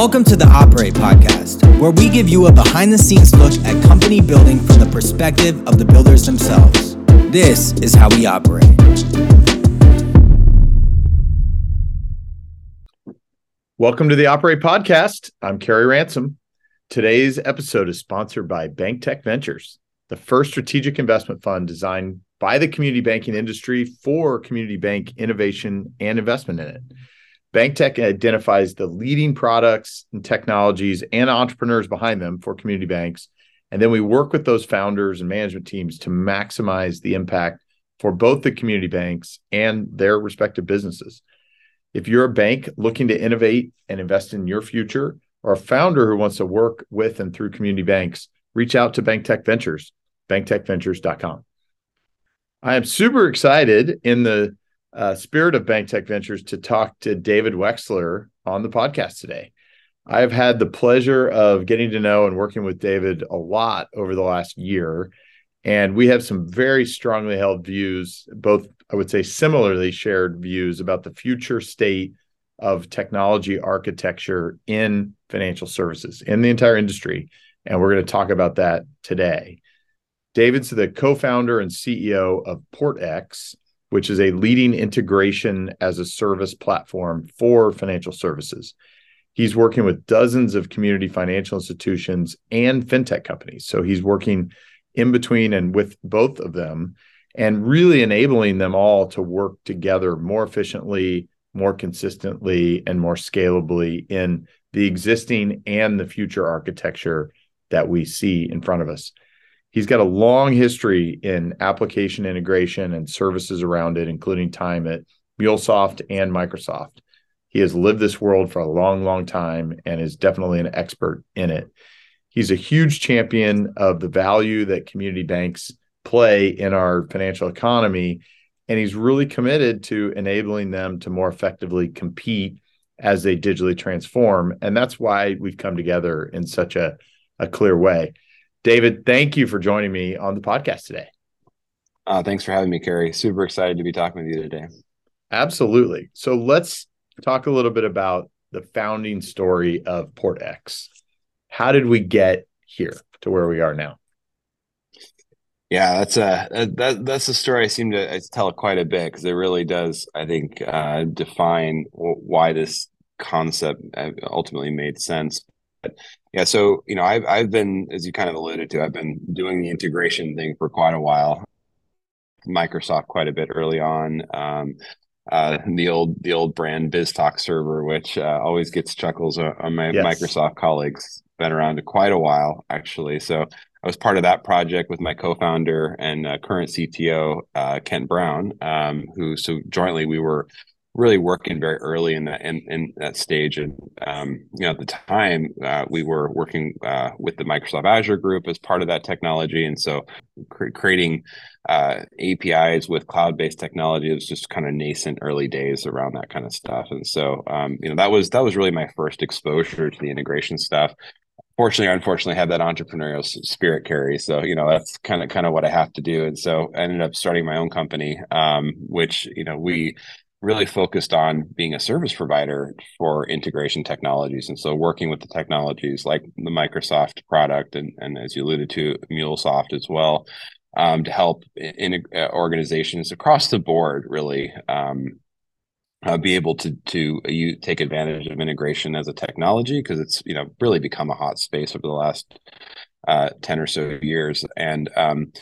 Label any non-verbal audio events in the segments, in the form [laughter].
Welcome to the Operate Podcast, where we give you a behind the scenes look at company building from the perspective of the builders themselves. This is how we operate. Welcome to the Operate Podcast. I'm Kerry Ransom. Today's episode is sponsored by Bank Tech Ventures, the first strategic investment fund designed by the community banking industry for community bank innovation and investment in it. BankTech identifies the leading products and technologies and entrepreneurs behind them for community banks. And then we work with those founders and management teams to maximize the impact for both the community banks and their respective businesses. If you're a bank looking to innovate and invest in your future, or a founder who wants to work with and through community banks, reach out to BankTech Ventures, banktechventures.com. I am super excited in the uh, spirit of Bank Tech Ventures to talk to David Wexler on the podcast today. I've had the pleasure of getting to know and working with David a lot over the last year. And we have some very strongly held views, both, I would say, similarly shared views about the future state of technology architecture in financial services, in the entire industry. And we're going to talk about that today. David's the co founder and CEO of PortX, which is a leading integration as a service platform for financial services. He's working with dozens of community financial institutions and fintech companies. So he's working in between and with both of them and really enabling them all to work together more efficiently, more consistently, and more scalably in the existing and the future architecture that we see in front of us. He's got a long history in application integration and services around it, including time at MuleSoft and Microsoft. He has lived this world for a long, long time and is definitely an expert in it. He's a huge champion of the value that community banks play in our financial economy. And he's really committed to enabling them to more effectively compete as they digitally transform. And that's why we've come together in such a, a clear way. David, thank you for joining me on the podcast today. Uh, thanks for having me, Kerry. Super excited to be talking with you today. Absolutely. So let's talk a little bit about the founding story of PortX. How did we get here to where we are now? Yeah, that's a that that's a story I seem to I tell quite a bit because it really does I think uh, define why this concept uh, ultimately made sense. But yeah, so you know, I've I've been, as you kind of alluded to, I've been doing the integration thing for quite a while. Microsoft quite a bit early on. Um, uh, the old the old brand BizTalk server, which uh, always gets chuckles on my yes. Microsoft colleagues. Been around quite a while, actually. So I was part of that project with my co-founder and uh, current CTO uh, Kent Brown, um, who so jointly we were really working very early in that in, in that stage. And um, you know at the time uh, we were working uh, with the microsoft azure group as part of that technology. And so cre- creating uh, apis with cloud-based technology was just kind of nascent early days around that kind of stuff. And so um, you know that was that was really my first exposure to the integration stuff. Fortunately or unfortunately had that entrepreneurial spirit Kerry. so you know that's kind of kind of what i have to do. And so i ended up starting my own company um, which you know we really focused on being a service provider for integration technologies. And so working with the technologies like the Microsoft product and, and as you alluded to, MuleSoft as well, um, to help in, uh, organizations across the board really um, uh, be able to to uh, you take advantage of integration as a technology because it's you know really become a hot space over the last uh, 10 or so years and um,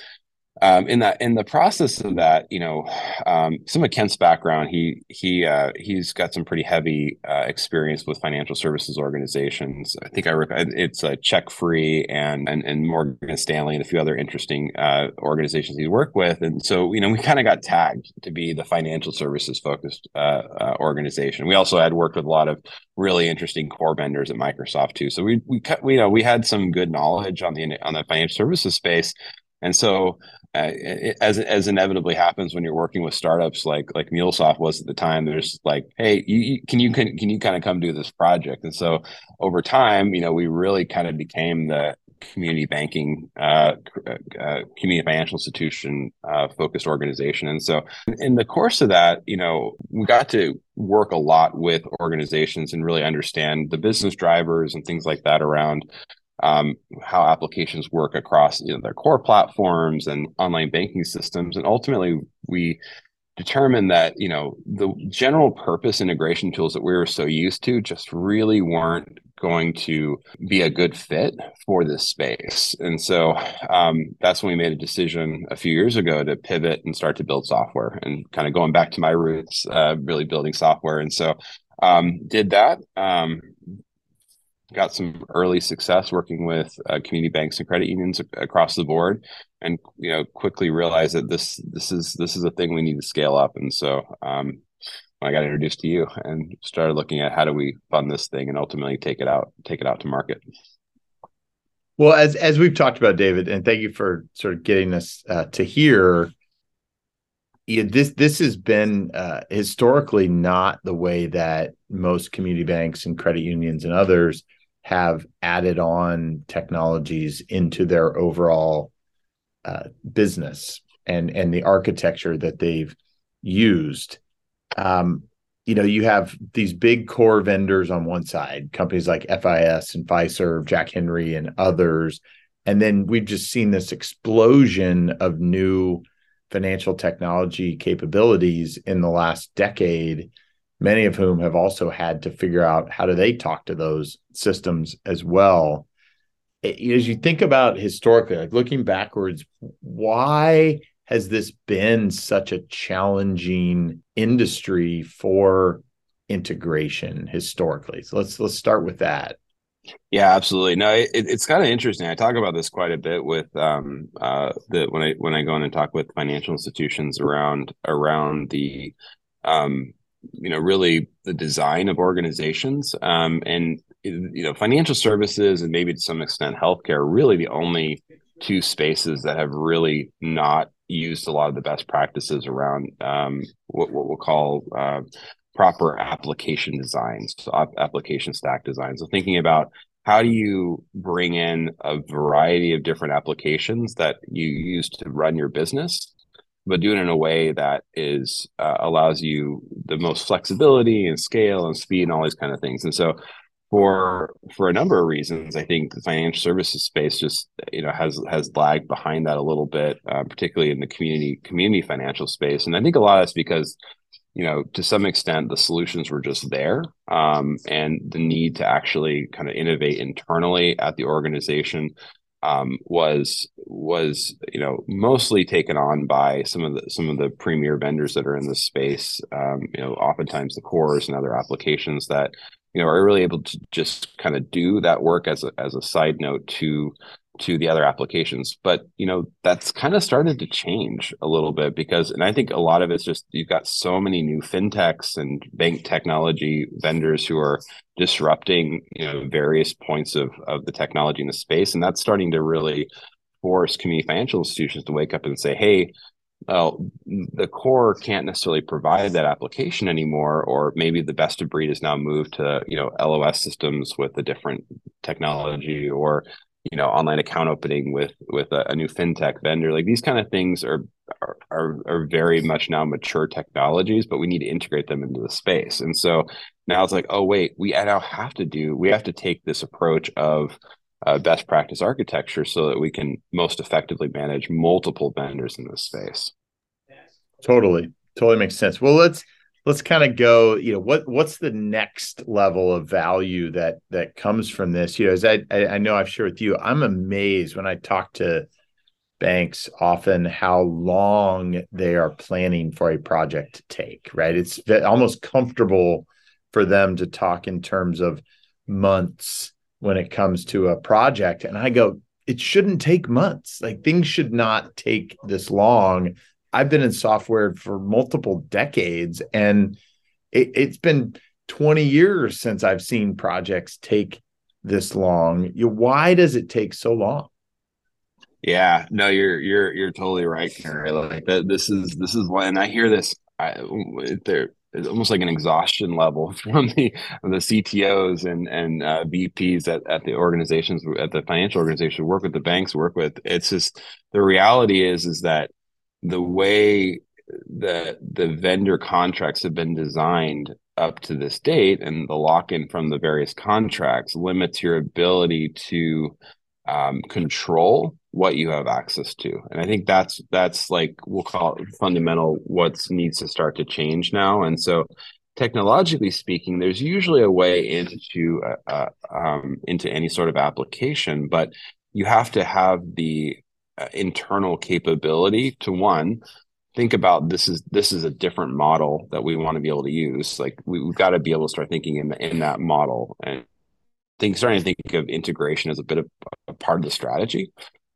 um, in that in the process of that, you know, um, some of Kent's background, he he uh, he's got some pretty heavy uh, experience with financial services organizations. I think I it's a CheckFree and and and Morgan Stanley and a few other interesting uh, organizations he worked with, and so you know we kind of got tagged to be the financial services focused uh, uh, organization. We also had worked with a lot of really interesting core vendors at Microsoft too, so we we we you know we had some good knowledge on the on the financial services space. And so uh, as as inevitably happens when you're working with startups like like MuleSoft was at the time, there's like, hey, you, can you can can you kind of come do this project? And so over time, you know, we really kind of became the community banking, uh, uh, community financial institution uh, focused organization. And so, in the course of that, you know, we got to work a lot with organizations and really understand the business drivers and things like that around um, how applications work across you know, their core platforms and online banking systems. And ultimately, we determined that you know the general purpose integration tools that we were so used to just really weren't going to be a good fit for this space and so um, that's when we made a decision a few years ago to pivot and start to build software and kind of going back to my roots uh, really building software and so um, did that um, got some early success working with uh, community banks and credit unions across the board and you know quickly realized that this this is this is a thing we need to scale up. And so um, I got introduced to you and started looking at how do we fund this thing and ultimately take it out take it out to market. Well as as we've talked about David and thank you for sort of getting us uh, to here this this has been uh, historically not the way that most community banks and credit unions and others have added on technologies into their overall uh, business and and the architecture that they've used. Um, you know, you have these big core vendors on one side, companies like FIS and Fiserv, Jack Henry, and others, and then we've just seen this explosion of new financial technology capabilities in the last decade many of whom have also had to figure out how do they talk to those systems as well as you think about historically like looking backwards why has this been such a challenging industry for integration historically so let's let's start with that yeah, absolutely. No, it, it's kind of interesting. I talk about this quite a bit with um, uh, the when I when I go in and talk with financial institutions around around the um, you know really the design of organizations. Um, and you know financial services and maybe to some extent healthcare are really the only two spaces that have really not used a lot of the best practices around um, what, what we'll call uh, proper application designs so application stack design so thinking about how do you bring in a variety of different applications that you use to run your business but do it in a way that is uh, allows you the most flexibility and scale and speed and all these kind of things. And so for for a number of reasons, I think the financial services space just you know has has lagged behind that a little bit, uh, particularly in the community community financial space. And I think a lot of it's because you know to some extent the solutions were just there, um, and the need to actually kind of innovate internally at the organization um, was was you know mostly taken on by some of the some of the premier vendors that are in this space. Um, you know, oftentimes the cores and other applications that you know are really able to just kind of do that work as a as a side note to to the other applications. But you know that's kind of started to change a little bit because and i think a lot of it's just you've got so many new fintechs and bank technology vendors who are disrupting you know various points of of the technology in the space. And that's starting to really force community financial institutions to wake up and say hey well, the core can't necessarily provide that application anymore, or maybe the best of breed is now moved to you know LOS systems with a different technology, or you know online account opening with with a, a new fintech vendor. Like these kind of things are, are, are very much now mature technologies but we need to integrate them into the space. And so now it's like oh wait we now have to do we have to take this approach of uh, best practice architecture so that we can most effectively manage multiple vendors in this space totally. Totally makes sense. Well let's let's kind of go you know what what's the next level of value that that comes from this? You know as I, I know i've shared with you i'm amazed when i talk to banks often how long they are planning for a project to take right? It's almost comfortable for them to talk in terms of months when it comes to a project. And i go it shouldn't take months. Like things should not take this long I've been in software for multiple decades, and it, it's been 20 years since I've seen projects take this long. Why does it take so long? Yeah, no, you're you're you're totally right, Kerry. Like that, this is this is why, and I hear this. I, almost like an exhaustion level [laughs] from the the CTOs and and uh, VPs at, at the organizations at the financial organization work with the banks work with. It's just the reality is is that the way that the vendor contracts have been designed up to this date and the lock in from the various contracts limits your ability to um, control what you have access to. And i think that's that's like we'll call it fundamental what needs to start to change now. And so technologically speaking there's usually a way into uh, uh, um, into any sort of application but you have to have the internal capability to one think about this is this is a different model that we want to be able to use. Like we, have got to be able to start thinking in in that model. And think starting to think of integration as a bit of a part of the strategy.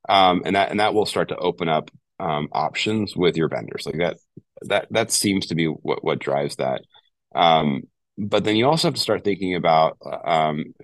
Um, and that and that will start to open up um, options with your vendors. Like that that that seems to be what what drives that. Um, but then you also have to start thinking about um,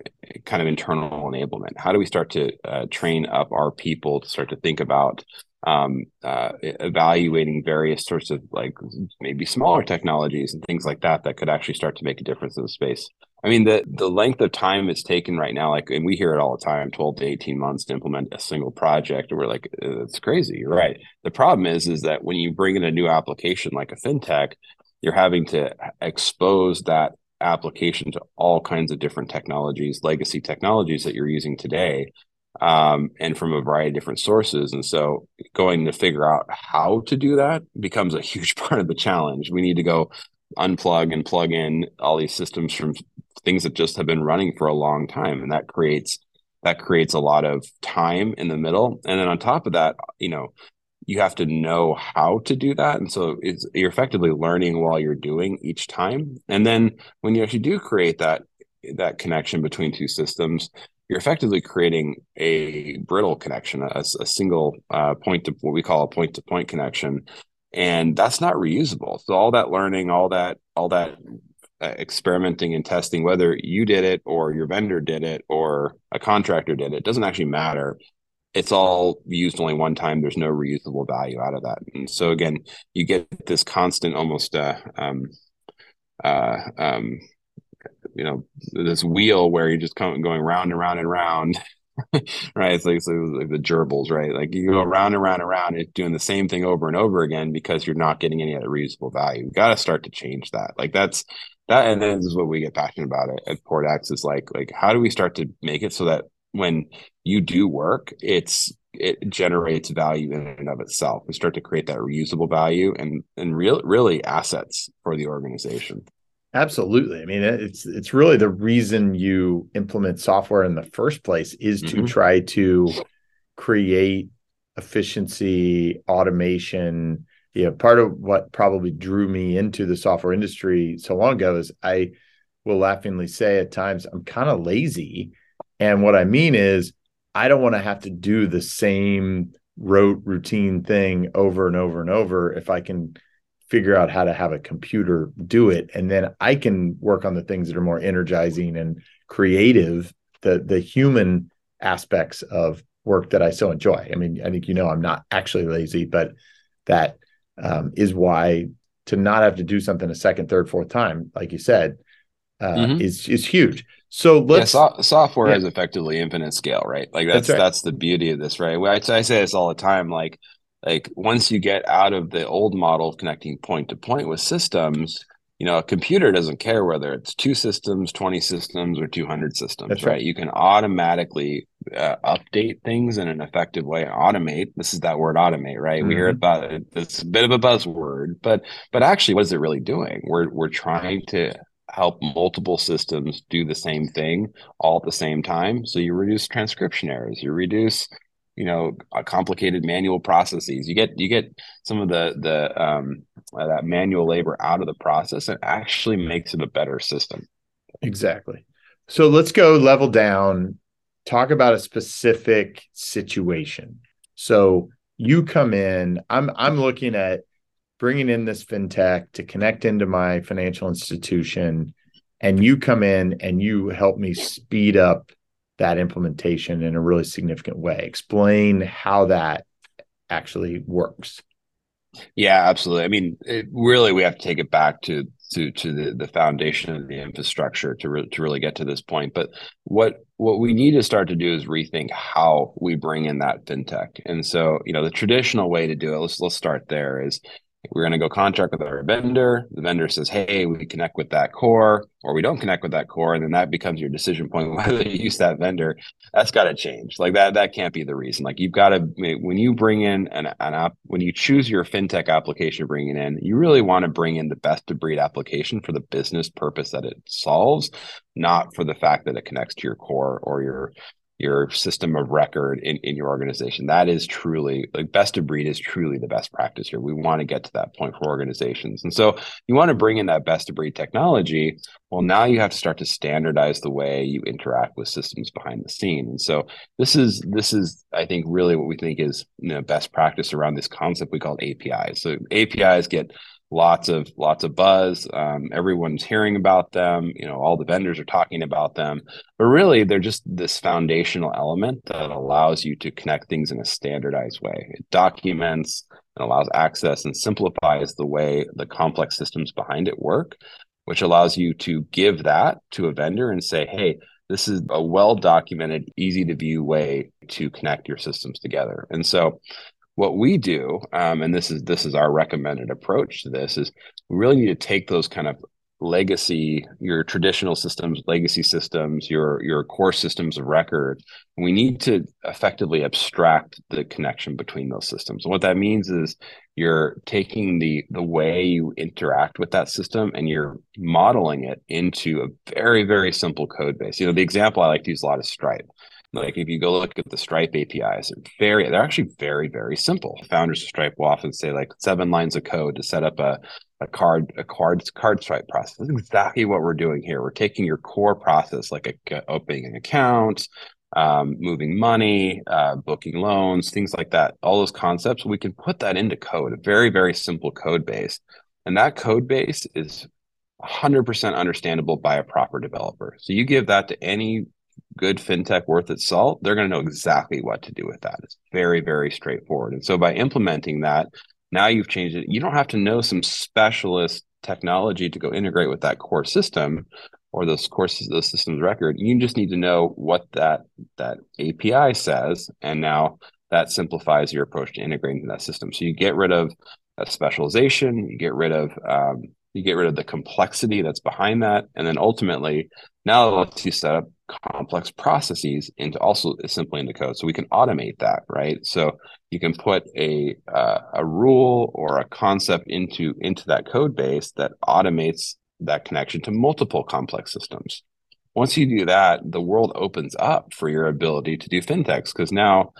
kind of internal enablement how do we start to uh, train up our people to start to think about um, uh, evaluating various sorts of like maybe smaller technologies and things like that that could actually start to make a difference in the space. I mean, the the length of time it's taken right now, like, and we hear it all the time, twelve to eighteen months to implement a single project, and we're like, it's crazy. You're right. The problem is, is that when you bring in a new application like a fintech, you're having to expose that application to all kinds of different technologies, legacy technologies that you're using today, um, and from a variety of different sources. And so going to figure out how to do that becomes a [laughs] huge part of the challenge. We need to go unplug and plug in all these systems from things that just have been running for a long time. And that creates that creates a lot of time in the middle. And then on top of that, you know, you have to know how to do that. And so it's you're effectively learning while you're doing each time. And then when you actually do create that that connection between two systems, you're effectively creating a brittle connection, a, a single uh, point to what we call a point to point connection, and that's not reusable. So all that learning, all that, all that uh, experimenting and testing, whether you did it or your vendor did it or a contractor did it, doesn't actually matter. It's all used only one time. There's no reusable value out of that, and so again, you get this constant, almost uh, um, uh, um, you know this wheel where you're just going round and round and round [laughs] right? It's like, it's like the gerbils right? Like you go round and round and round it's doing the same thing over and over again because you're not getting any of the reusable value. Got to start to change that. Like that's that and then this is what we get passionate about it at PortX is like like how do we start to make it so that when you do work it's it generates value in and of itself we start to create that reusable value and and real really assets for the organization Absolutely. I mean, it's it's really the reason you implement software in the first place is to mm-hmm. try to create efficiency, automation. You know, part of what probably drew me into the software industry so long ago is I will laughingly say at times I'm kind of lazy. And what I mean is I don't want to have to do the same rote routine thing over and over and over if I can figure out how to have a computer do it. And then i can work on the things that are more energizing and creative the the human aspects of work that i so enjoy. I mean i think you know i'm not actually lazy but that um, is why to not have to do something a second third fourth time like you said uh, mm-hmm. is is huge so let's yeah, so- software yeah. is effectively infinite scale right like that's that's, right. that's the beauty of this right I, I say this all the time like like once you get out of the old model of connecting point to point with systems you know a computer doesn't care whether it's two systems 20 systems or 200 systems right. right. you can automatically uh, update things in an effective way automate this is that word automate right mm-hmm. we hear mm-hmm. about it it's a bit of a buzzword but but actually what is it really doing we're we're trying to help multiple systems do the same thing all at the same time. So you reduce transcription errors you reduce you know uh, complicated manual processes. You get you get some of the the um, uh, that manual labor out of the process and actually makes it a better system. Exactly. So let's go level down. Talk about a specific situation. So you come in i'm i'm looking at bringing in this fintech to connect into my financial institution and you come in and you help me speed up that implementation in a really significant way. Explain how that actually works. Yeah, absolutely. I mean, it, really, we have to take it back to to to the, the foundation of the infrastructure to re- to really get to this point. But what what we need to start to do is rethink how we bring in that fintech. And so, you know, the traditional way to do it, let's let's start there is we're going to go contract with our vendor. The vendor says, "Hey, we connect with that core, or we don't connect with that core," and then that becomes your decision point [laughs] whether you use that vendor. That's got to change. Like that, that can't be the reason. Like you've got to when you bring in an, an app, when you choose your fintech application, bringing in, you really want to bring in the best of breed application for the business purpose that it solves, not for the fact that it connects to your core or your your system of record in, in your organization. That is truly like best of breed is truly the best practice here. We want to get to that point for organizations. And so you want to bring in that best of breed technology. Well, now you have to start to standardize the way you interact with systems behind the scene. And so this is this is I think really what we think is you know best practice around this concept we call APIs. So APIs get lots of lots of buzz. Um, everyone's hearing about them you know all the vendors are talking about them. But really they're just this foundational element that allows you to connect things in a standardized way. It documents and allows access and simplifies the way the complex systems behind it work which allows you to give that to a vendor and say hey this is a well documented easy to view way to connect your systems together. And so what we do um, and this is this is our recommended approach to this is we really need to take those kind of legacy your traditional systems legacy systems your your core systems of record. We need to effectively abstract the connection between those systems. And what that means is you're taking the the way you interact with that system and you're modeling it into a very very simple code base. You know the example i like to use a lot is stripe like if you go look at the Stripe APIs, they're very they're actually very, very simple. Founders of Stripe will often say like seven lines of code to set up a, a card, a card card stripe process. That's exactly what we're doing here. We're taking your core process, like a, opening an account, um, moving money, uh, booking loans, things like that. All those concepts, we can put that into code, a very, very simple code base. And that code base is 100% understandable by a proper developer. So you give that to any good fintech worth its salt, they're going to know exactly what to do with that. It's very, very straightforward. And so by implementing that, now you've changed it. You don't have to know some specialist technology to go integrate with that core system or those courses, those systems record. You just need to know what that that API says, and now that simplifies your approach to integrating that system. So you get rid of a specialization, you get rid of um, you get rid of the complexity that's behind that, and then ultimately now it lets you set up complex processes into also simply into code. So we can automate that right? So you can put a uh, a rule or a concept into into that code base that automates that connection to multiple complex systems. Once you do that the world opens up for your ability to do fintechs because now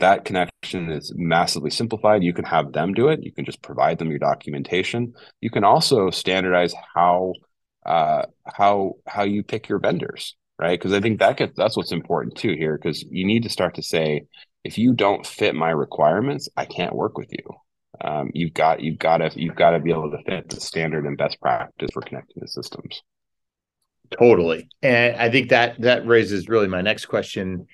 that connection is massively simplified. You can have them do it. You can just provide them your documentation. You can also standardize how uh, how how you pick your vendors right? Because I think that gets that's what's important too here, because you need to start to say, if you don't fit my requirements, I can't work with you. Um, you've got you've got to you've got to be able to fit the standard and best practice for connecting the systems. Totally, and I think that that raises really my next question.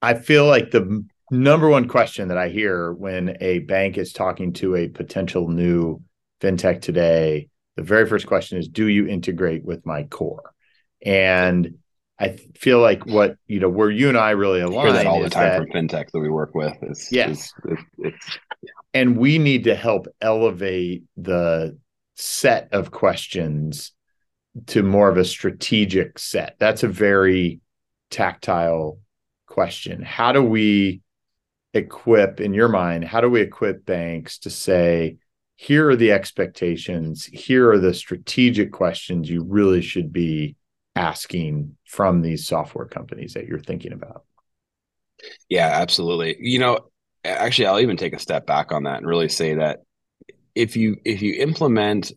I feel like the number one question that I hear when a bank is talking to a potential new fintech today, the very first question is, "Do you integrate with my core?" And I feel like what you know where you and I really align hear that all the time that, from fintech that we work with. Is, yes, is, it's, and we need to help elevate the set of questions to more of a strategic set. That's a very tactile question. How do we equip, in your mind, how do we equip banks to say, here are the expectations, here are the strategic questions you really should be asking from these software companies that you're thinking about? Yeah, absolutely. You know, actually I'll even take a step back on that and really say that if you if you implement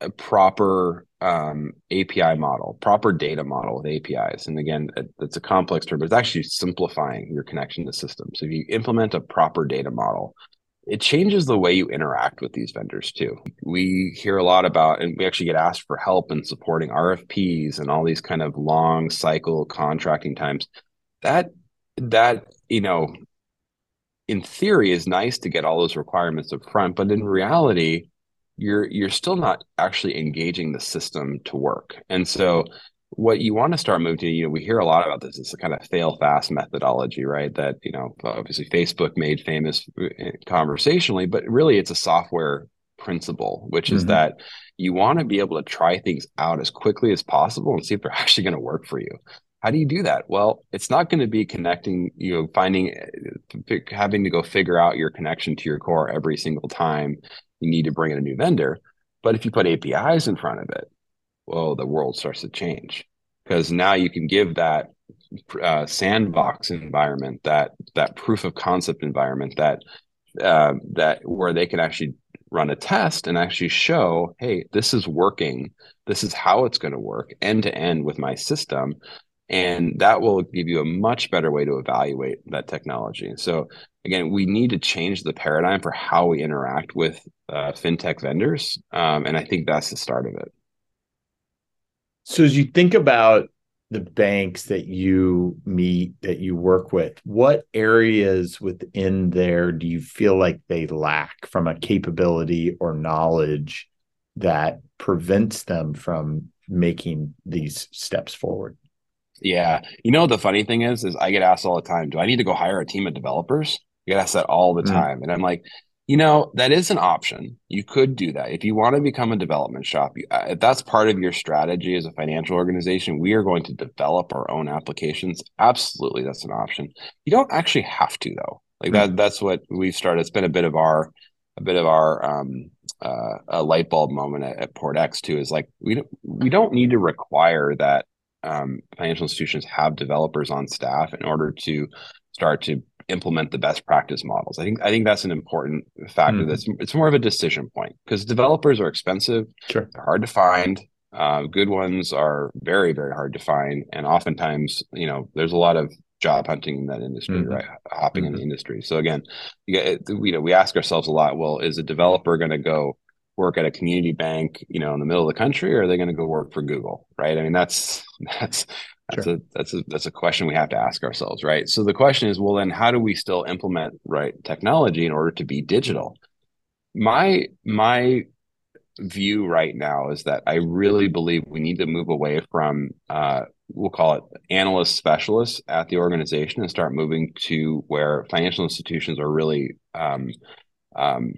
a proper um, API model, proper data model with APIs, and again, it's a complex term, but it's actually simplifying your connection to systems. If you implement a proper data model, it changes the way you interact with these vendors too. We hear a lot about, and we actually get asked for help in supporting RFPs and all these kind of long cycle contracting times. That that you know, in theory, is nice to get all those requirements up front, but in reality, you're you're still not actually engaging the system to work. And so what you want to start moving to, you know, we hear a lot about this. It's a kind of fail fast methodology, right? That, you know, obviously Facebook made famous uh, conversationally, but really it's a software principle, which mm-hmm. is that you want to be able to try things out as quickly as possible and see if they're [laughs] actually going to work for you. How do you do that? Well, it's not going to be connecting, you know, finding, uh, having to go figure out your connection to your core every single time you need to bring in a new vendor. But if you put APIs in front of it, well, the world starts to change because now you can give that uh, sandbox environment, that that proof of concept environment, that uh, that where they can actually run a test and actually show, hey, this is working. This is how it's going to work end to end with my system. And that will give you a much better way to evaluate that technology. So, again, we need to change the paradigm for how we interact with uh, fintech vendors. Um, and I think that's the start of it. So, as you think about the banks that you meet that you work with what areas within there do you feel like they lack from a capability or knowledge that prevents them from making these steps forward? Yeah. You know the funny thing is is i get asked all the time do i need to go hire a team of developers? I get asked that all the mm. time. And i'm like you know, that is an option. You could do that. If you want to become a development shop, uh, if that's part of your strategy as a financial organization, we are going to develop our own applications. Absolutely, that's an option. You don't actually have to though. Like that that's what we've started. It's been a bit of our a bit of our um uh, a light bulb moment at, at X too. is like we don't we don't need to require that um, financial institutions have developers on staff in order to start to implement the best practice models. I think I think that's an important factor. Mm. That's it's more of a decision point because developers are expensive. Sure, they're hard to find. Uh, good ones are very very hard to find, and oftentimes you know there's a lot of job hunting in that industry, mm-hmm. right? Hopping mm-hmm. in the mm-hmm. industry. So again, you, get, you know we ask ourselves a lot. Well, is a developer going to go work at a community bank, you know, in the middle of the country, or are they going to go work for Google, right? I mean, that's [laughs] that's that's sure. a that's a that's a question we have to ask ourselves, right? So the question is, well, then how do we still implement right technology in order to be digital? My my view right now is that I really believe we need to move away from uh, we'll call it analyst specialists at the organization and start moving to where financial institutions are really um, um,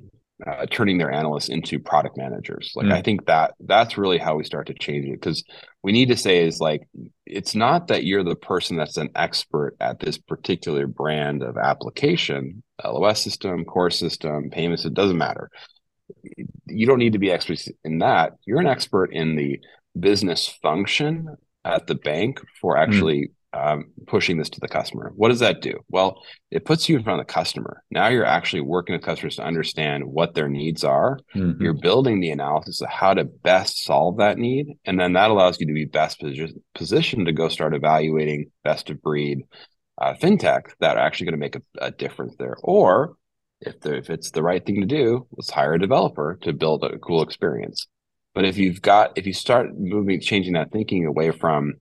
uh, turning their analysts into product managers. Like mm. I think that that's really how we start to change it because we need to say is like it's not that you're the person that's an expert at this particular brand of application, LOS system, core system, payments. It doesn't matter. You don't need to be expert in that. You're an expert in the business function at the bank for mm. Um, pushing this to the customer. What does that do? Well, it puts you in front of the customer. Now you're actually working with customers to understand what their needs are. Mm-hmm. You're building the analysis of how to best solve that need. And then that allows you to be best posi- positioned to go start evaluating best of breed uh, fintech that are actually going to make a, a difference there. Or if, if it's the right thing to do, let's hire a developer to build a cool experience. But if you've got, if you start moving, changing that thinking away from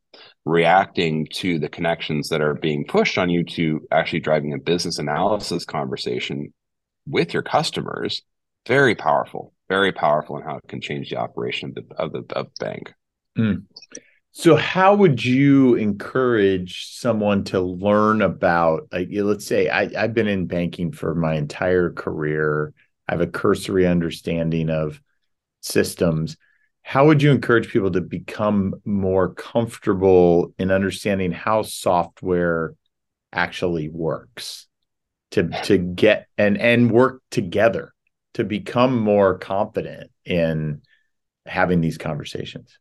reacting to the connections that are being pushed on you to actually driving a business analysis conversation with your customers, very powerful, very powerful in how it can change the operation of the, of the, of bank. Mm. So, how would you encourage someone to learn about, like, let's say I, I've been in banking for my entire career. I have a cursory understanding of systems how would you encourage people to become more comfortable in understanding how software actually works? To to get and and work together to become more confident in having these conversations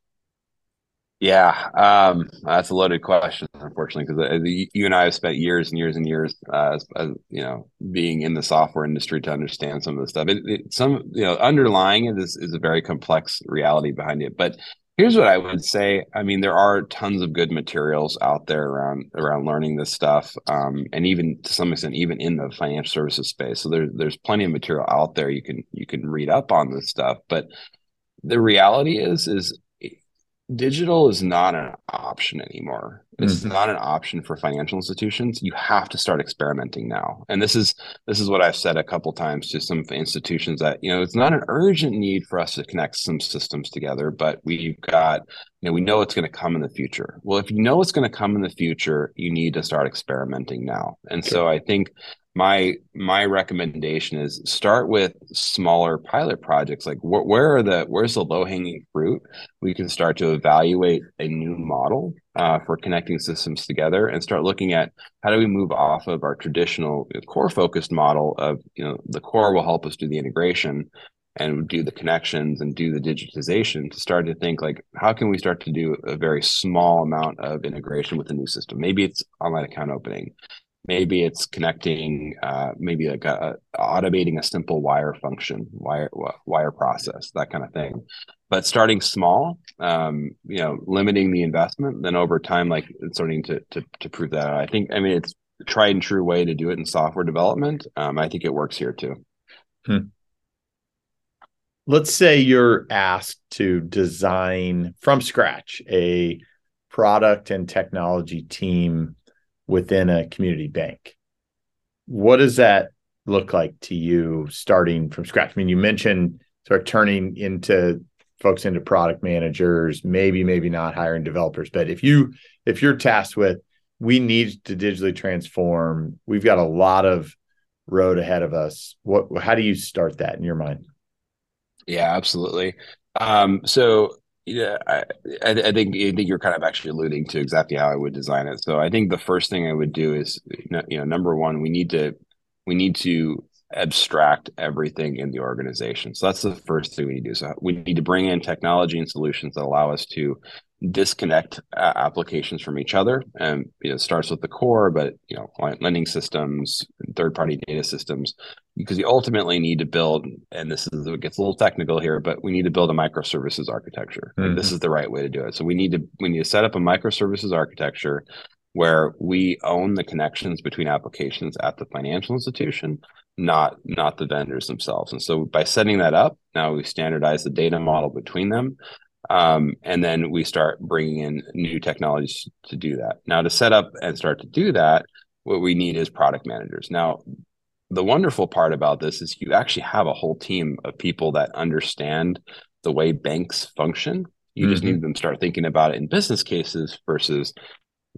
yeah, um, that's a loaded question, unfortunately, because uh, you and I have spent years and years and years, uh, as, as, you know, being in the software industry to understand some of this stuff. It, it, some, you know, underlying it is, is a very complex reality behind it. But here's what I would say. I mean, there are tons of good materials out there around around learning this stuff, um, and even to some extent, even in the financial services space. So there's there's plenty of material out there you can you can read up on this stuff, but the reality is is digital is not an option anymore. This mm-hmm. is not an option for financial institutions. You have to start experimenting now. And this is this is what I've said a couple times to some institutions that you know it's not an urgent need for us to connect some systems together, but we've got you know we know it's going to come in the future. Well, if you know it's going to come in the future, you need to start experimenting now. And okay. so I think my my recommendation is start with smaller pilot projects like wh- where are the where's the low hanging fruit we can start to evaluate a new model uh, for connecting systems together and start looking at how do we move off of our traditional core focused model of you know the core will help us do the integration and do the connections and do the digitization to start to think like how can we start to do a very small amount of integration with the new system? Maybe it's online account opening maybe it's connecting uh, maybe like a, automating a simple wire function wire wire process that kind of thing. But starting small um, you know limiting the investment then over time like starting to, to to prove that i think i mean it's a tried and true way to do it in software development. Um, i think it works here too. Hmm. let's say you're asked to design from scratch a product and technology team within a community bank. What does that look like to you starting from scratch? I mean, you mentioned sort of turning into folks into product managers, maybe, maybe not hiring developers. But if you if you're tasked with we need to digitally transform, we've got a lot of road ahead of us. What how do you start that in your mind? Yeah, absolutely. Um, so yeah, I, I, think I think you're kind of actually alluding to exactly how I would design it. So I think the first thing I would do is, you know, number one, we need to we need to abstract everything in the organization. So that's the first thing we need to do. So we need to bring in technology and solutions that allow us to disconnect uh, applications from each other. And you know, it starts with the core but you know client lending systems third party data systems because you ultimately need to build and this is it gets a little technical here but we need to build a microservices architecture. Mm-hmm. this is the right way to do it. So we need to we need to set up a microservices architecture where we own the connections between applications at the financial institution not not the vendors themselves. And so by setting that up now we standardize the data model between them um, and then we start bringing in new technologies to do that. Now, to set up and start to do that, what we need is product managers. Now, the wonderful part about this is you actually have a whole team of people that understand the way banks function. You mm-hmm. just need them to start thinking about it in business cases versus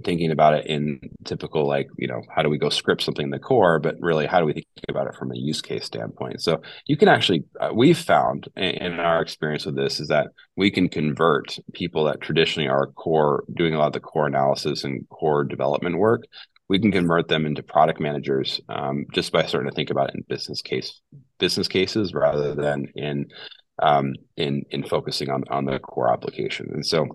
thinking about it in typical like you know how do we go script something in the core but really how do we think about it from a use case standpoint? So you can actually uh, we've found in, our experience with this is that we can convert people that traditionally are core doing a lot of the core analysis and core development work we can convert them into product managers um, just by starting to think about it in business case business cases rather than in um, in in focusing on on the core application. And so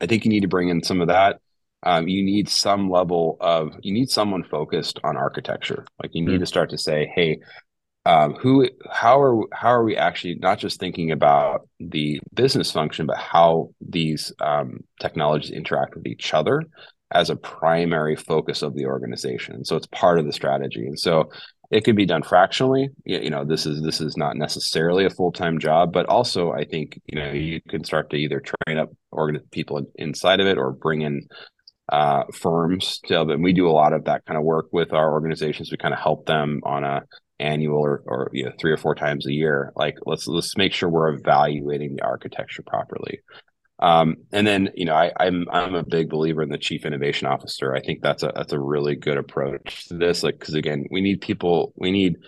I think you need to bring in some of that um, you need some level of you need someone focused on architecture. Like you need mm-hmm. to start to say hey um, who how are how are we actually not just thinking about the business function but how these um, technologies interact with each other as a primary focus of the organization? So it's part of the strategy. And so it could be done fractionally. You know this is this is not necessarily a full-time job but also i think you know you can start to either train up organ- people inside of it or bring in uh, firms to and we do a lot of that kind of work with our organizations we kind of help them on a annual or, or you know three or four times a year like let's let's make sure we're evaluating the architecture properly um, and then you know I, I'm I'm a big believer in the chief innovation officer. I think that's a that's a really good approach to this. Like because again, we need people. We need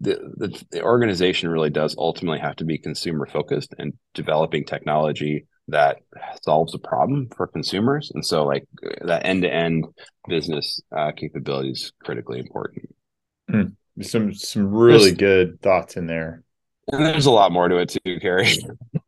the, the the organization really does ultimately have to be consumer focused and developing technology that solves a problem for consumers. And so, like that end to end business uh, capability is critically important. Mm. Some some really there's, good thoughts in there. And there's a lot more to it too, Kerry. [laughs]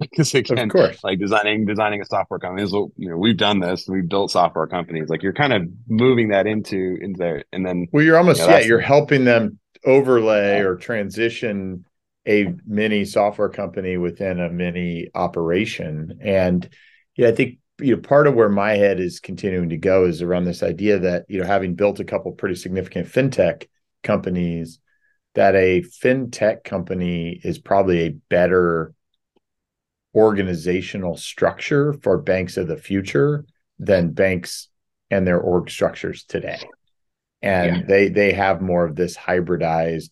Because again, of course, like designing designing a software company is you know we've done this. We've built software companies. Like you're kind of moving that into into there, and then well, you're almost you know, yeah, you're helping them overlay yeah. or transition a mini software company within a mini operation. And yeah, I think you know part of where my head is continuing to go is around this idea that you know having built a couple pretty significant fintech companies that a fintech company is probably a better organizational structure for banks of the future than banks and their org structures today. And yeah. they they have more of this hybridized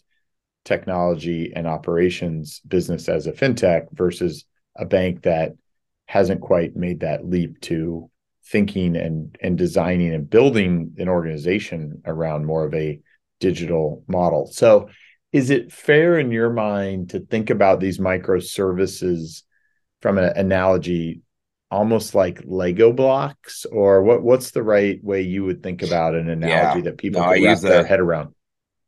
technology and operations business as a fintech versus a bank that hasn't quite made that leap to thinking and and designing and building an organization around more of a digital model. So is it fair in your mind to think about these microservices from an analogy almost like Lego blocks, or what? What's the right way you would think about an analogy yeah. that people no, can wrap their head around?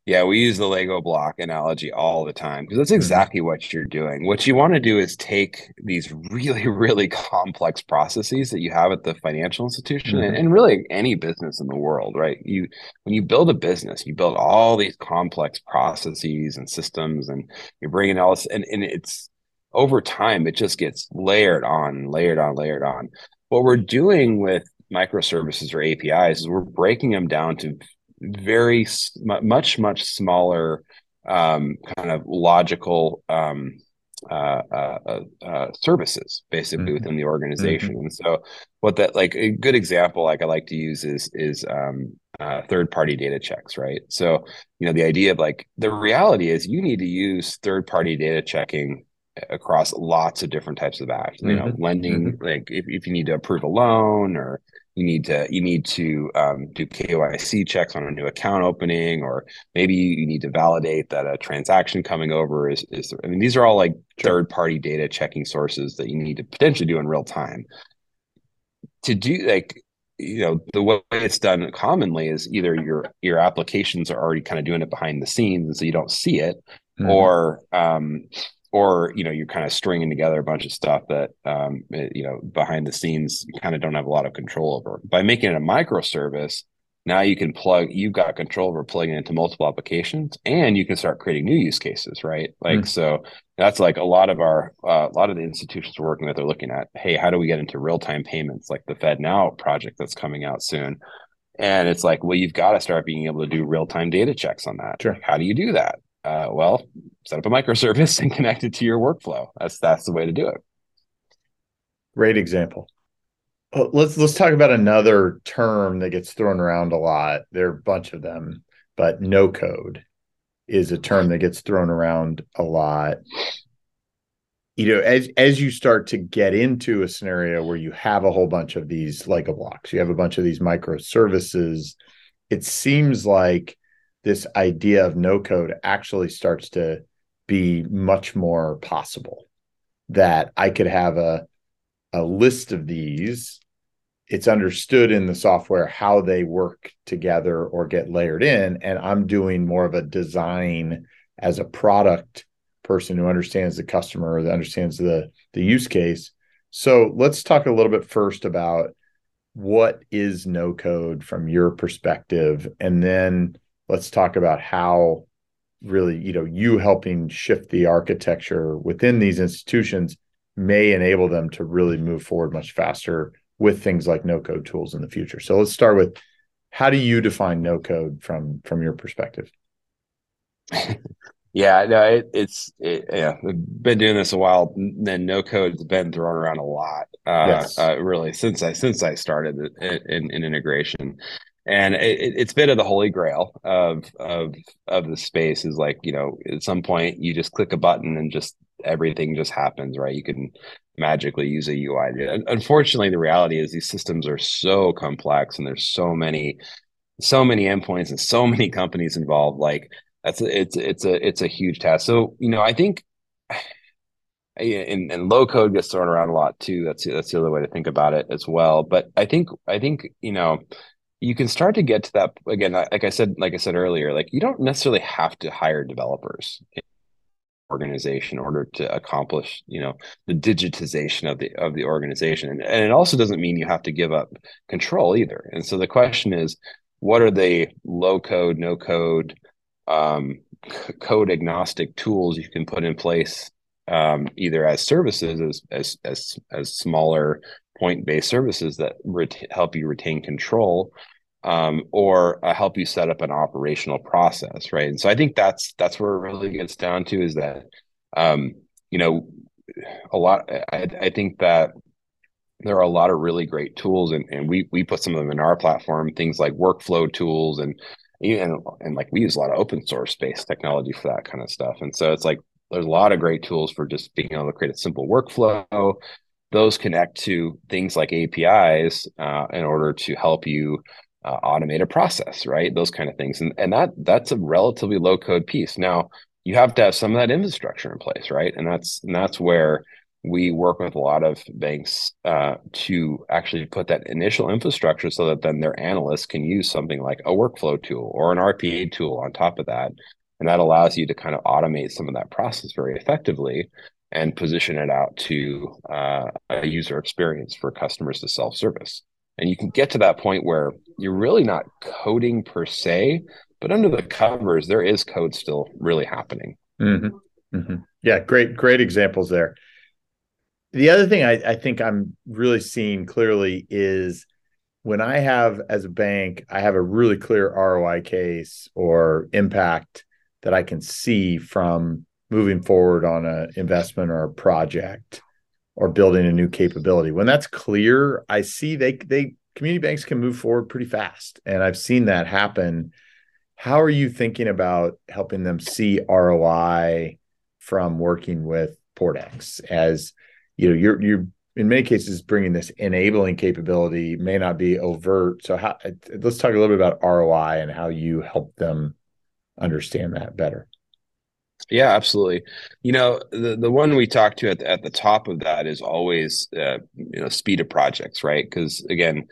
Yeah, we use the Lego block analogy all the time because that's mm-hmm. exactly what you're doing. What you want to do is take these really, [laughs] really complex processes that you have at the financial institution mm-hmm. and, and, really any business in the world, right? You when you build a business, you build all these complex processes and systems, and you're bringing all this, and, and it's over time, it just gets layered on, layered on, layered on. What we're doing with microservices or APIs is we're breaking them down to very much much smaller um, kind of logical um, uh, uh, uh, uh services basically mm-hmm. within the organization. Mm-hmm. And so, what that like a good example like I like to use is is um, uh, third party data checks, right? So you know the idea of like the reality is you need to use third party data checking across lots of different types of acts. You know, mm-hmm. lending mm-hmm. like if, if you need to approve a loan or you need to you need to um, do KYC checks on a new account opening, or maybe you need to validate that a transaction coming over is is. I mean, these are all like third party data checking sources that you need to potentially do in real time. To do like you know the way it's done commonly is either your your applications are already kind of doing it behind the scenes and so you don't see it mm-hmm. or um or you know you're kind of stringing together a bunch of stuff that um, eh, you know behind the scenes you kind of don't have a lot of control over. By making it a microservice now you can plug you've got control over plugging into multiple applications and you can start creating new use cases right? Like mm. so that's like a lot of our uh, a lot of the institutions we're working with are looking at hey how do we get into real-time payments like the FedNow project that's coming out soon? And it's like well you've got to start being able to do real-time data checks on that. Sure. how do you do that uh, well, set up a microservice [laughs] and connect it to your workflow. That's that's the way to do it. Great example. let's let's talk about another term that gets thrown around a lot. There are a bunch of them, but no code is a term that gets thrown around a lot. You know, as as you start to get into a scenario where you have a whole bunch of these Lego blocks, you have a bunch of these microservices, it seems like this idea of no code actually starts to be much more possible. That i could have a a list of these. It's understood in the software how they work together or get layered in and i'm doing more of a design as a product person who understands the customer that understands the the use case. So let's talk a little bit first about what is no code from your perspective and then let's talk about how really you know you helping shift the architecture within these institutions may enable them to really move forward much faster with things like no code tools in the future. So let's start with how do you define no code from from your perspective? [laughs] Yeah no it, it's it, yeah I've been doing this a while then no code's been thrown around a lot uh, yes. uh really since i since i started in, in integration and it, it's been of the holy grail of of of the space is like you know at some point you just click a button and just everything just happens right? You can magically use a ui unfortunately the reality is these systems are so complex and there's so many so many endpoints and so [laughs] many companies involved. Like that's a, it's it's a it's a huge task. So you know i think [sighs] and, and low code gets thrown around a lot too. That's that's the other way to think about it as well. But i think i think you know you can start to get to that again like i said like i said earlier like you don't necessarily have to hire developers organization in order to accomplish you know the digitization of the of the organization. And, and it also doesn't mean you have to give up control either. And so the question is what are the low code no code um, c- code agnostic tools you can put in place um, either as services as as as, as smaller point based services that ret- help you retain control um, or uh, help you set up an operational process right? And so i think that's that's where it really gets down to is that um, you know a lot I, I think that there are a lot of really great tools and, and we we put some of them in our platform things like workflow tools and and, and like we use a lot of open source based technology for that kind of stuff. And so it's like there's a lot of great tools for just being able to create a simple workflow. Those connect to things like apis uh, in order to help you uh, automate a process right those kind of things and, and that that's a relatively low code piece now you have to have some of that infrastructure in place right and that's and that's where we work with a lot of banks uh, to actually put that initial infrastructure so that then their analysts can use something like a workflow tool or an RPA tool on top of that. And that allows you to kind of automate some of that process very effectively and position it out to uh, a user experience for customers to self service. And you can get to that point where you're really not coding per se, but under the covers, there is code still really happening. Mm-hmm. Mm-hmm. Yeah, great, great examples there the other thing I, I think I'm really seeing clearly is when I have as a bank, I have a really clear ROI case or impact that I can see from moving forward on an investment or a project or building a new capability. When that's clear, I see they they community banks can move forward pretty fast. And I've seen that happen. How are you thinking about helping them see ROI from working with PortX as you know you're you're in many cases bringing this enabling capability may not be overt so how let's talk a little bit about roi and how you help them understand that better yeah absolutely. You know the, the one we talked to at the, at the top of that is always uh, you know speed of projects right? Because again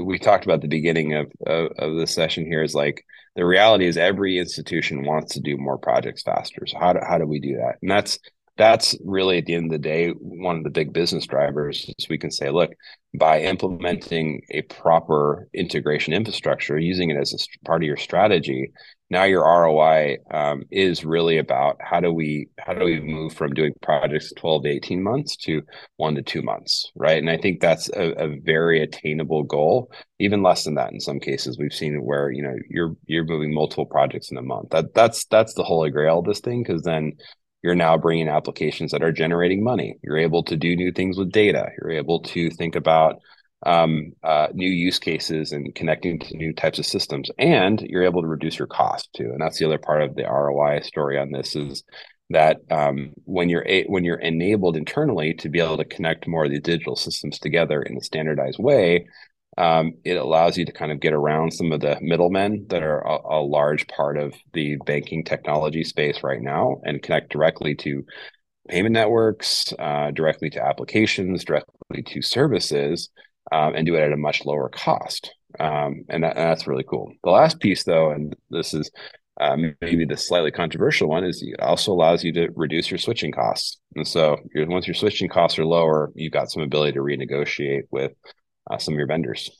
we talked about the beginning of, of of the session here is like the reality is every institution wants to do more projects faster. So how do, how do we do that? And that's that's really at the end of the day one of the big business drivers is we can say look by implementing a proper integration infrastructure using it as a part of your strategy now your roi um, is really about how do we how do we move from doing projects 12 to 18 months to one to two months right? And i think that's a, a very attainable goal even less than that in some cases. We've seen where you know you're you're moving multiple projects in a month. That that's that's the holy grail of this thing because then you're now bringing applications that are generating money. You're able to do new things with data. You're able to think about um, uh, new use cases and connecting to new types of systems, and you're able to reduce your cost too. And that's the other part of the ROI story on this is that um, when you're a- when you're enabled internally to be able to connect more of the digital systems together in a standardized way, um, it allows you to kind of get around some of the middlemen that are a, a, large part of the banking technology space right now and connect directly to payment networks, uh, directly to applications, directly to services, um, and do it at a much lower cost. Um, and, that, and, that's really cool. The last piece, though, and this is um, maybe the slightly controversial one, is it also allows you to reduce your switching costs. And so once your switching costs are lower, you've got some ability to renegotiate with uh, some of your vendors.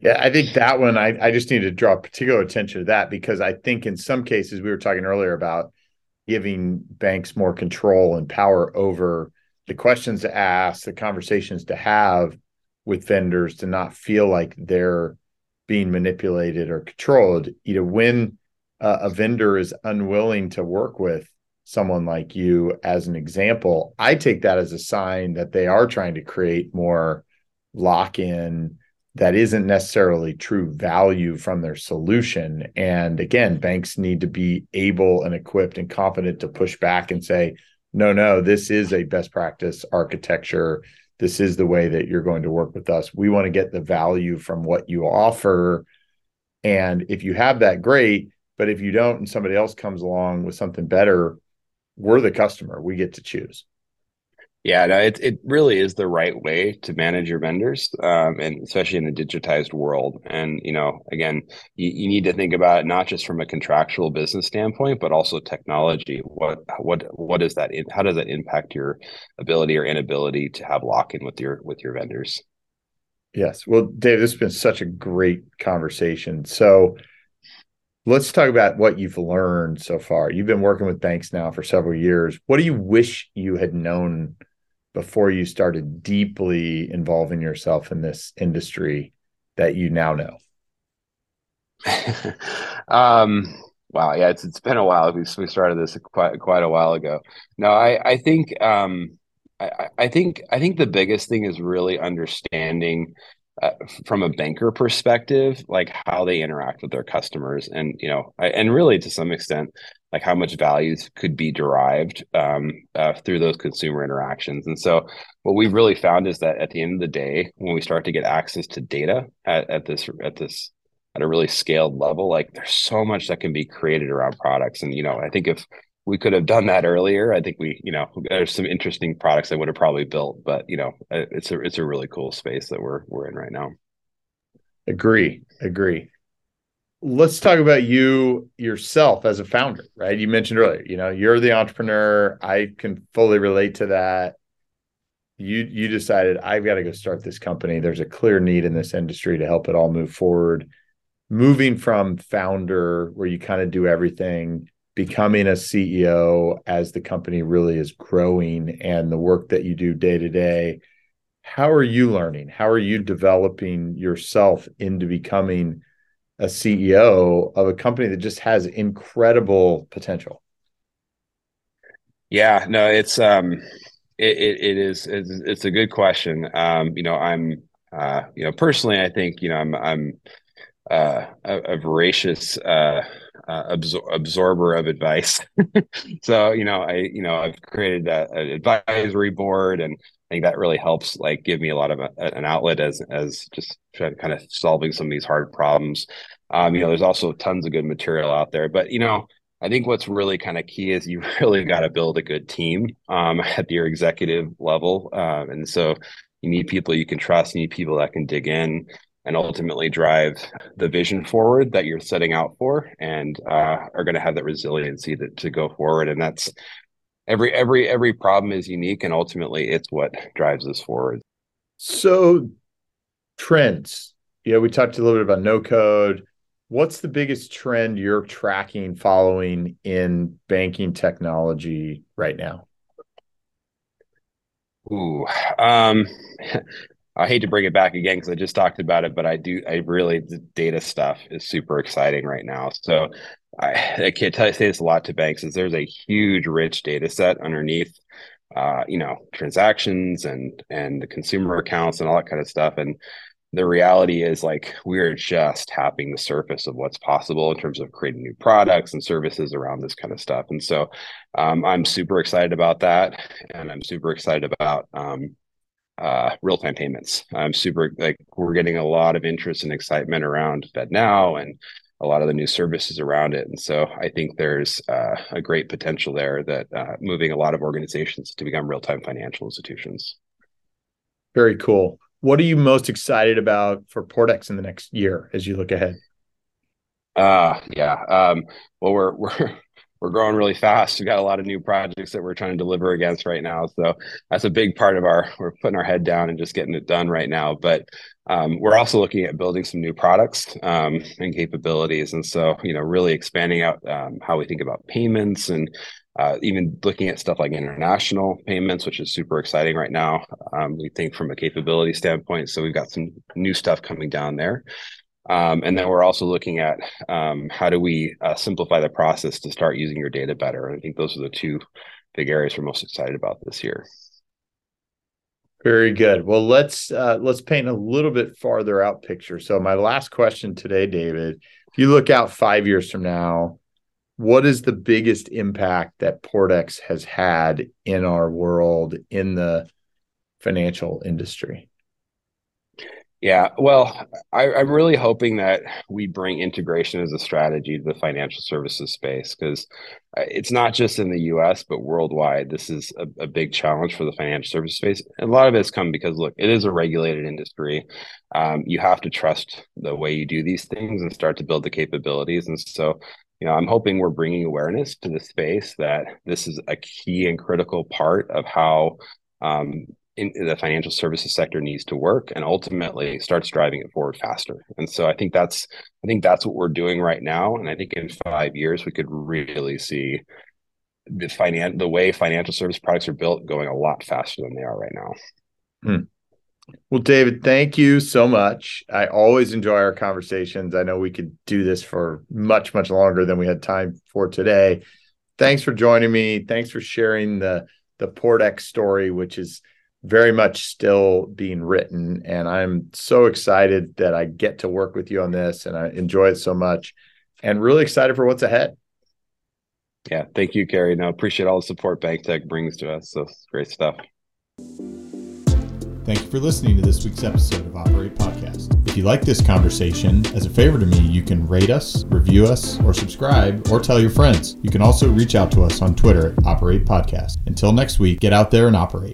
Yeah, I think that one, I, I just need to draw particular attention to that because I think in some cases, we were talking earlier about giving banks more control and power over the questions to ask, the conversations to have with vendors to not feel like they're being manipulated or controlled. You know, when uh, a vendor is unwilling to work with someone like you, as an example, I take that as a sign that they are trying to create more lock in that isn't necessarily true value from their solution. And again, banks need to be able and equipped and confident to push back and say, no, no, this is a best practice architecture. This is the way that you're going to work with us. We want to get the value from what you offer. And if you have that, great. But if you don't and somebody else comes along with something better, we're the customer. We get to choose. Yeah, no, it it really is the right way to manage your vendors, um, and especially in a digitized world. And you know, again, you, you need to think about it not just from a contractual business standpoint, but also technology. What what what is that? In, how does that impact your ability or inability to have lock in with your with your vendors? Yes. Well, Dave, this has been such a great conversation. So let's talk about what you've learned so far. You've been working with banks now for several years. What do you wish you had known before you started deeply involving yourself in this industry that you now know? [laughs] um, wow, yeah, it's it's been a while. We we started this quite quite a while ago. No, I I think um, I, I think I think the biggest thing is really understanding uh, from a banker perspective, like how they interact with their customers, and you know, and really to some extent, like how much values could be derived um, uh, through those consumer interactions. And so, what we've really found is that at the end of the day, when we start to get access to data at, at this at this at a really scaled level, like there's so much that can be created around products. And you know, I think if we could have done that earlier. I think we, you know, there's some interesting products I would have probably built, but you know, it's a it's a really cool space that we're we're in right now. Agree, agree. Let's talk about you yourself as a founder, right? You mentioned earlier, you know, you're the entrepreneur. I can fully relate to that. You you decided I've got to go start this company. There's a clear need in this industry to help it all move forward. Moving from founder, where you kind of do everything, becoming a CEO as the company really is growing and the work that you do day to day. How are you learning? How are you developing yourself into becoming a CEO of a company that just has incredible potential? Yeah, no, it's um it, it, it is it's, it's, a good question. Um, you know, I'm uh, you know, personally I think, you know, I'm I'm uh, a, a voracious uh uh, absor- absorber of advice. [laughs] so you know, I you know I've created a, an advisory board, and I think that really helps like give me a lot of a, an outlet as as just kind of solving some of these hard problems. Um, you know, there's also tons of good material out there, but you know. I think what's really kind of key is you [laughs] really got to build a good team um, at your executive level, um, and so you need people you can trust. You need people that can dig in and ultimately drive the vision forward that you're setting out for and uh, are going to have that resiliency to, to go forward. And that's every every every problem is unique and ultimately it's what drives us forward. So trends. Yeah we talked a little bit about no code. What's the biggest trend you're tracking following in banking technology right now? Ooh, um, I hate to bring it back again because I just talked about it, but I do. I really the data stuff is super exciting right now. So I, I can't tell you say this a lot to banks is there's a huge, rich data set underneath, uh, you know, transactions and and the consumer accounts and all that kind of stuff. And the reality is like we're just tapping the surface of what's possible in terms of creating new products and services around this kind of stuff. And so um, I'm super excited about that, and I'm super excited about. Um, uh, real-time payments. I'm super like we're getting a lot of interest and excitement around FedNow and a lot of the new services around it. And so I think there's uh, a great potential there that uh, moving a lot of organizations to become real-time financial institutions. Very cool. What are you most excited about for PortX in the next year as you look ahead? Uh yeah. Um, well, we're we're we're growing really fast. We've got a lot of new projects that we're trying to deliver against right now. So that's a big part of our we're putting our head down and just getting it done right now. But um, we're also looking at building some new products um, and capabilities, and so you know, really expanding out um, how we think about payments and uh, even looking at stuff like international payments, which is super exciting right now. Um, we think from a capability standpoint, so we've got some new stuff coming down there. Um, and then we're also looking at um, how do we uh, simplify the process to start using your data better. I think those are the two big areas we're most excited about this year. Very good. Well, let's uh, let's paint a little bit farther out picture. So, my last question today, David, if you look out five years from now, what is the biggest impact that PortX has had in our world in the financial industry? Yeah, well, I, am really hoping that we bring integration as a strategy to the financial services space because uh, it's not just in the U.S. but worldwide. This is a, a, big challenge for the financial services space. And a lot of it's come because look, it is a regulated industry. Um, you have to trust the way you do these things and start to build the capabilities. And so, you know, I'm hoping we're bringing awareness to the space that this is a key and critical part of how um, in, the financial services sector needs to work and ultimately starts driving it forward faster. And so i think that's i think that's what we're doing right now. And i think in five years we could really see the finan- the way financial service products are built going a lot faster than they are right now. Hmm. well david thank you so much. I always enjoy our conversations. I know we could do this for much much longer than we had time for today. Thanks for joining me. Thanks for sharing the the PortX story, which is very much still being written. And I'm so excited that I get to work with you on this and I enjoy it so much and really excited for what's ahead. Yeah, thank you, Kerry. No, appreciate all the support BankTech brings to us. So great stuff. Thank you for listening to this week's episode of Operate Podcast. If you like this conversation, as a favor to me, you can rate us, review us, or subscribe, or tell your friends. You can also reach out to us on Twitter at Operate Podcast. Until next week, get out there and operate.